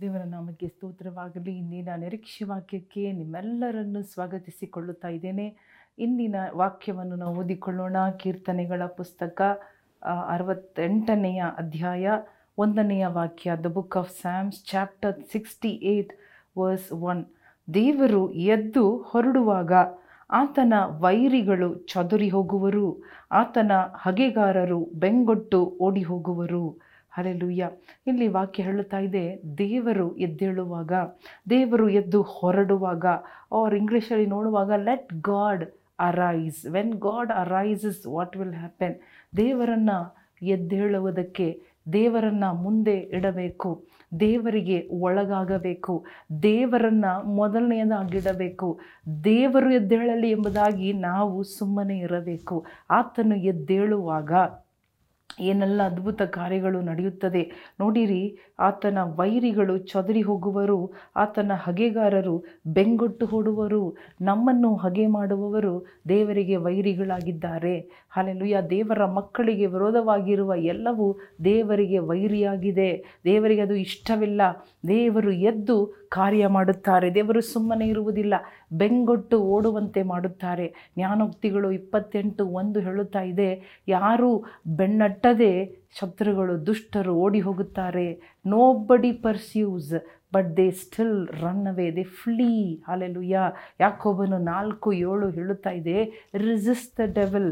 ದೇವರ ನಾಮಕ್ಕೆ ಸ್ತೋತ್ರವಾಗಲಿ. ಇಂದಿನ ನಿರೀಕ್ಷೆ ವಾಕ್ಯಕ್ಕೆ ನಿಮ್ಮೆಲ್ಲರನ್ನು ಸ್ವಾಗತಿಸಿಕೊಳ್ಳುತ್ತಾ ಇದ್ದೇನೆ. ಇಂದಿನ ವಾಕ್ಯವನ್ನು ನಾವು ಓದಿಕೊಳ್ಳೋಣ. ಕೀರ್ತನೆಗಳ ಪುಸ್ತಕ ಅರವತ್ತೆಂಟನೆಯ ಅಧ್ಯಾಯ, ಒಂದನೆಯ ವಾಕ್ಯ the book of Psalms chapter sixty eight verse one ದೇವರು ಎದ್ದು ಹೊರಡುವಾಗ ಆತನ ವೈರಿಗಳು ಚದುರಿ ಹೋಗುವರು. ಆತನ ಹಗೆಗಾರರು ಬೆಂಗೊಟ್ಟು ಓಡಿ ಹೋಗುವರು ಹಲೆಲುಯ್ಯ ಇಲ್ಲಿ ವಾಕ್ಯ ಹೇಳುತ್ತಾ ಇದೆ, ದೇವರು ಎದ್ದೇಳುವಾಗ, ದೇವರು ಎದ್ದು ಹೊರಡುವಾಗ ಅವ್ರ ಇಂಗ್ಲೀಷಲ್ಲಿ ನೋಡುವಾಗ let God arise when God arises what will happen ದೇವರನ್ನು ಎದ್ದೇಳುವುದಕ್ಕೆ, ದೇವರನ್ನು ಮುಂದೆ ಇಡಬೇಕು, ದೇವರಿಗೆ ಒಳಗಾಗಬೇಕು, ದೇವರನ್ನು ಮೊದಲನೆಯದಾಗಿಡಬೇಕು, ದೇವರು ಎದ್ದೇಳಲಿ ಎಂಬುದಾಗಿ ನಾವು ಸುಮ್ಮನೆ ಇರಬೇಕು. ಆತನು ಎದ್ದೇಳುವಾಗ ಏನೆಲ್ಲ ಅದ್ಭುತ ಕಾರ್ಯಗಳು ನಡೆಯುತ್ತದೆ. ನೋಡಿರಿ, ಆತನ ವೈರಿಗಳು ಚದರಿ ಹೋಗುವರು, ಆತನ ಹಗೆಗಾರರು ಬೆಂಗೊಟ್ಟು ಹೊಡುವರು ನಮ್ಮನ್ನು ಹಗೆ ಮಾಡುವವರು ದೇವರಿಗೆ ವೈರಿಗಳಾಗಿದ್ದಾರೆ. ಹಾಲೆಲುಯ್ಯ. ದೇವರ ಮಕ್ಕಳಿಗೆ ವಿರೋಧವಾಗಿರುವ ಎಲ್ಲವೂ ದೇವರಿಗೆ ವೈರಿಯಾಗಿದೆ. ದೇವರಿಗೆ ಅದು ಇಷ್ಟವಿಲ್ಲ. ದೇವರು ಎದ್ದು ಕಾರ್ಯ ಮಾಡುತ್ತಾರೆ. ದೇವರು ಸುಮ್ಮನೆ ಇರುವುದಿಲ್ಲ. ಬೆಂಗೊಟ್ಟು ಓಡುವಂತೆ ಮಾಡುತ್ತಾರೆ. ಜ್ಞಾನೋಕ್ತಿಗಳು ಇಪ್ಪತ್ತೆಂಟು ಒಂದು ಹೇಳುತ್ತಾ ಇದೆ, ಯಾರು ಬೆನ್ನಟ್ಟದೆ ಶತ್ರುಗಳು ದುಷ್ಟರು ಓಡಿ ಹೋಗುತ್ತಾರೆ. Nobody pursues but they still run away they flee hallelujah. ಯಾಕೊಬ್ಬನು ನಾಲ್ಕು ಏಳು ಹೇಳುತ್ತಾ ಇದೆ resist the devil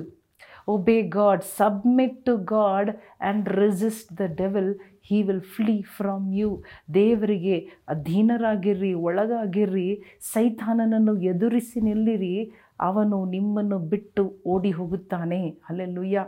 obey God submit to God and resist the devil he will flee from you ದೇವರಿಗೆ ಅಧೀನರಾಗಿರ್ರಿ, ಒಳಗಾಗಿರ್ರಿ, ಸೈತಾನನನ್ನು ಎದುರಿಸಿ ನಿಲ್ಲಿರಿ. ಅವನು ನಿಮ್ಮನ್ನು ಬಿಟ್ಟು ಓಡಿ ಹೋಗುತ್ತಾನೆ. ಅಲ್ಲೆಲ್ಲುಯ್ಯ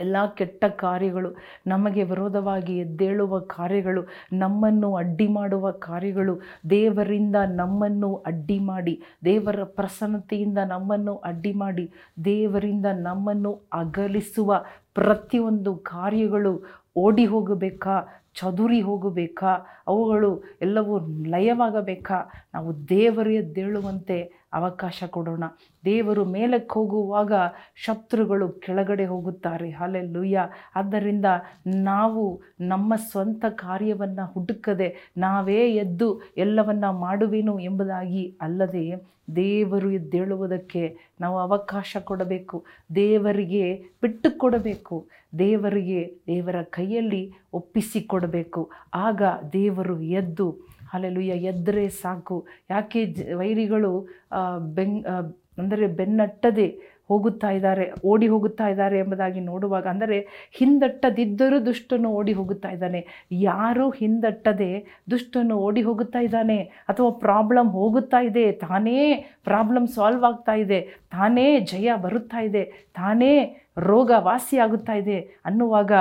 ಎಲ್ಲ ಕೆಟ್ಟ ಕಾರ್ಯಗಳು ನಮಗೆ ವಿರೋಧವಾಗಿ ಎದ್ದೇಳುವ ಕಾರ್ಯಗಳು, ನಮ್ಮನ್ನು ಅಡ್ಡಿ ಮಾಡುವ ಕಾರ್ಯಗಳು, ದೇವರಿಂದ ನಮ್ಮನ್ನು ಅಡ್ಡಿ ಮಾಡಿ, ದೇವರ ಪ್ರಸನ್ನತೆಯಿಂದ ನಮ್ಮನ್ನು ಅಡ್ಡಿ ಮಾಡಿ, ದೇವರಿಂದ ನಮ್ಮನ್ನು ಅಗಲಿಸುವ ಪ್ರತಿಯೊಂದು ಕಾರ್ಯಗಳು ಓಡಿ ಹೋಗಬೇಕಾ, ಚದುರಿ ಹೋಗಬೇಕಾ, ಅವುಗಳು ಎಲ್ಲವೂ ಲಯವಾಗಬೇಕಾ, ನಾವು ದೇವರು ಎದ್ದೇಳುವಂತೆ ಅವಕಾಶ ಕೊಡೋಣ. ದೇವರು ಮೇಲಕ್ಕೆ ಹೋಗುವಾಗ ಶತ್ರುಗಳು ಕೆಳಗಡೆ ಹೋಗುತ್ತಾರೆ. ಅಲ್ಲೆಲ್ಲುಯ್ಯ ಆದ್ದರಿಂದ ನಾವು ನಮ್ಮ ಸ್ವಂತ ಕಾರ್ಯವನ್ನು ಹುಡುಕದೆ ನಾವೇ ಎದ್ದು ಎಲ್ಲವನ್ನ ಮಾಡುವೆನು ಎಂಬುದಾಗಿ ಅಲ್ಲದೆ ದೇವರು ಎದ್ದೇಳುವುದಕ್ಕೆ ನಾವು ಅವಕಾಶ ಕೊಡಬೇಕು. ದೇವರಿಗೆ ಬಿಟ್ಟು ಕೊಡಬೇಕು ದೇವರಿಗೆ ದೇವರ ಕೈಯಲ್ಲಿ ಒಪ್ಪಿಸಿಕೊಡಬೇಕು. ಆಗ ದೇವರು ಎದ್ದು ಅಲ್ಲೆಲುಯ್ಯ ಎದ್ದರೆ ಸಾಕು. ಯಾಕೆ ವೈರಿಗಳು ಬೆಂಗ್ ಅಂದರೆ ಬೆನ್ನಟ್ಟದೆ ಹೋಗುತ್ತಾ ಇದ್ದಾರೆ, ಓಡಿ ಹೋಗುತ್ತಾ ಇದ್ದಾರೆ ಎಂಬುದಾಗಿ ನೋಡುವಾಗ, ಅಂದರೆ ಹಿಂದಟ್ಟದಿದ್ದರೂ ದುಷ್ಟನು ಓಡಿ ಹೋಗುತ್ತಾ ಇದ್ದಾನೆ. ಯಾರು ಹಿಂದಟ್ಟದೆ ದುಷ್ಟನು ಓಡಿ ಹೋಗುತ್ತಾ ಇದ್ದಾನೆ? ಅಥವಾ ಪ್ರಾಬ್ಲಮ್ ಹೋಗುತ್ತಾ ಇದೆ? ತಾನೇ ಪ್ರಾಬ್ಲಮ್ ಸಾಲ್ವ್ ಆಗ್ತಾ ಇದೆ. ತಾನೇ ಜಯ ಬರುತ್ತಾ ಇದೆ. ತಾನೇ ರೋಗ ವಾಸಿಯಾಗುತ್ತಾ ಇದೆ ಅನ್ನುವಾಗ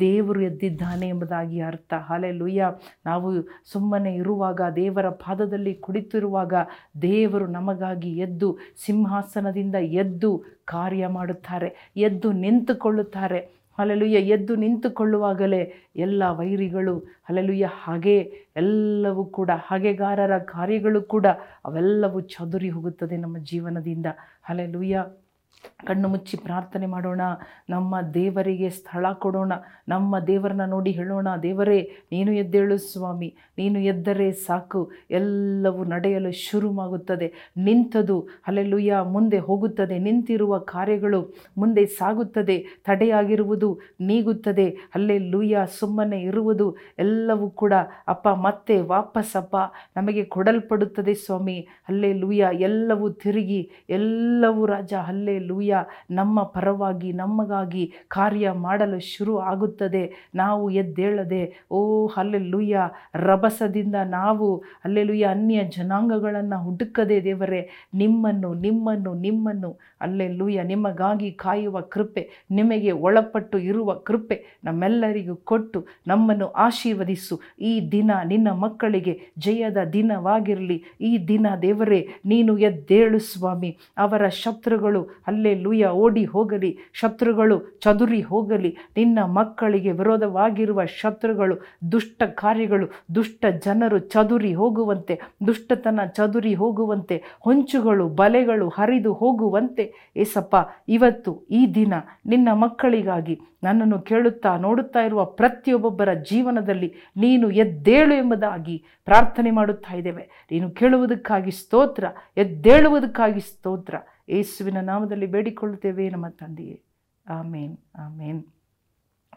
ದೇವರು ಎದ್ದಿದ್ದಾನೆ ಎಂಬುದಾಗಿ ಅರ್ಥ. ಹಾಲೆಲುಯ್ಯ. ನಾವು ಸುಮ್ಮನೆ ಇರುವಾಗ, ದೇವರ ಪಾದದಲ್ಲಿ ಕುಳಿತಿರುವಾಗ ದೇವರು ನಮಗಾಗಿ ಎದ್ದು, ಸಿಂಹಾಸನದಿಂದ ಎದ್ದು ಕಾರ್ಯ ಮಾಡುತ್ತಾರೆ, ಎದ್ದು ನಿಂತುಕೊಳ್ಳುತ್ತಾರೆ. ಅಲೆಲುಯ್ಯ ಎದ್ದು ನಿಂತುಕೊಳ್ಳುವಾಗಲೇ ಎಲ್ಲ ವೈರಿಗಳು ಅಲೆಲುಯ್ಯ ಹಾಗೆ ಎಲ್ಲವೂ ಕೂಡ, ಹಾಗೆಗಾರರ ಕಾರ್ಯಗಳು ಕೂಡ ಅವೆಲ್ಲವೂ ಚದುರಿ ಹೋಗುತ್ತದೆ ನಮ್ಮ ಜೀವನದಿಂದ. ಅಲೆಲುಯ್ಯ ಕಣ್ಣು ಮುಚ್ಚಿ ಪ್ರಾರ್ಥನೆ ಮಾಡೋಣ. ನಮ್ಮ ದೇವರಿಗೆ ಸ್ಥಳ ಕೊಡೋಣ. ನಮ್ಮ ದೇವರನ್ನ ನೋಡಿ ಹೇಳೋಣ. ದೇವರೇ, ನೀನು ಎದ್ದೇಳು ಸ್ವಾಮಿ. ನೀನು ಎದ್ದರೆ ಸಾಕು. ಎಲ್ಲವೂ ನಡೆಯಲು ಶುರುವಾಗುತ್ತದೆ. ನಿಂತದು ಅಲ್ಲೆಲ್ಲುಯ್ಯ ಮುಂದೆ ಹೋಗುತ್ತದೆ. ನಿಂತಿರುವ ಕಾರ್ಯಗಳು ಮುಂದೆ ಸಾಗುತ್ತದೆ. ತಡೆಯಾಗಿರುವುದು ನೀಗುತ್ತದೆ. ಅಲ್ಲೇ ಲೂಯ್ಯ ಸುಮ್ಮನೆ ಇರುವುದು ಎಲ್ಲವೂ ಕೂಡ ಅಪ್ಪ, ಮತ್ತೆ ವಾಪಸ್ಸಪ್ಪ ನಮಗೆ ಕೊಡಲ್ಪಡುತ್ತದೆ ಸ್ವಾಮಿ. ಅಲ್ಲೇ ಲೂಯ್ಯ ಎಲ್ಲವೂ ತಿರುಗಿ, ಎಲ್ಲವೂ ರಾಜ ಅಲ್ಲೇ ಲೂಯ್ಯ ನಮ್ಮ ಪರವಾಗಿ, ನಮಗಾಗಿ ಕಾರ್ಯ ಮಾಡಲು ಶುರು ಆಗುತ್ತದೆ. ನಾವು ಎದ್ದೇಳದೆ, ಓ ಅಲ್ಲೆಲ್ಲುಯ್ಯ ರಭಸದಿಂದ ನಾವು ಅಲ್ಲೆಲುಯ್ಯ ಅನ್ಯ ಜನಾಂಗಗಳನ್ನು ಹುಡುಕದೆ ದೇವರೇ, ನಿಮ್ಮನ್ನು ನಿಮ್ಮನ್ನು ನಿಮ್ಮನ್ನು ಅಲ್ಲೆಲ್ಲುಯ್ಯ ನಿಮಗಾಗಿ ಕಾಯುವ ಕೃಪೆ, ನಿಮಗೆ ಒಳಪಟ್ಟು ಇರುವ ಕೃಪೆ ನಮ್ಮೆಲ್ಲರಿಗೂ ಕೊಟ್ಟು ನಮ್ಮನ್ನು ಆಶೀರ್ವದಿಸು. ಈ ದಿನ ನಿನ್ನ ಮಕ್ಕಳಿಗೆ ಜಯದ ದಿನವಾಗಿರಲಿ. ಈ ದಿನ ದೇವರೇ, ನೀನು ಎದ್ದೇಳು ಸ್ವಾಮಿ. ಅವರ ಶತ್ರುಗಳು ಅಲ್ಲೇ ಲೂಯ ಓಡಿ ಹೋಗಲಿ, ಶತ್ರುಗಳು ಚದುರಿ ಹೋಗಲಿ, ನಿನ್ನ ಮಕ್ಕಳಿಗೆ ವಿರೋಧವಾಗಿರುವ ಶತ್ರುಗಳು, ದುಷ್ಟ ಕಾರ್ಯಗಳು, ದುಷ್ಟ ಜನರು ಚದುರಿ ಹೋಗುವಂತೆ, ದುಷ್ಟತನ ಚದುರಿ ಹೋಗುವಂತೆ, ಹೊಂಚುಗಳು, ಬಲೆಗಳು ಹರಿದು ಹೋಗುವಂತೆ, ಏಸಪ್ಪ, ಇವತ್ತು ಈ ದಿನ ನಿನ್ನ ಮಕ್ಕಳಿಗಾಗಿ ನನ್ನನ್ನು ಕೇಳುತ್ತಾ ನೋಡುತ್ತಾ ಇರುವ ಪ್ರತಿಯೊಬ್ಬೊಬ್ಬರ ಜೀವನದಲ್ಲಿ ನೀನು ಎದ್ದೇಳು ಎಂಬುದಾಗಿ ಪ್ರಾರ್ಥನೆ ಮಾಡುತ್ತಾ ಇದ್ದೇವೆ. ನೀನು ಕೇಳುವುದಕ್ಕಾಗಿ ಸ್ತೋತ್ರ, ಎದ್ದೇಳುವುದಕ್ಕಾಗಿ ಸ್ತೋತ್ರ. ಯೇಸುವಿನ ನಾಮದಲ್ಲಿ ಬೇಡಿಕೊಳ್ಳುತ್ತೇವೆ ನಮ್ಮ ತಂದೆಯೇ. ಆಮೇನ್ ಆಮೇನ್.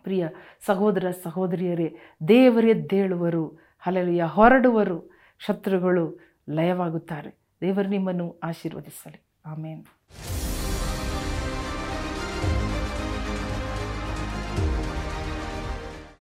ಪ್ರಿಯ ಸಹೋದರ ಸಹೋದರಿಯರೇ ದೇವರೆದ್ದೇಳುವರು ಹಲಲಿಯ ಹೊರಡುವರು, ಶತ್ರುಗಳು ಲಯವಾಗುತ್ತಾರೆ. ದೇವರು ನಿಮ್ಮನ್ನು ಆಶೀರ್ವದಿಸಲಿ. ಆಮೇನ್.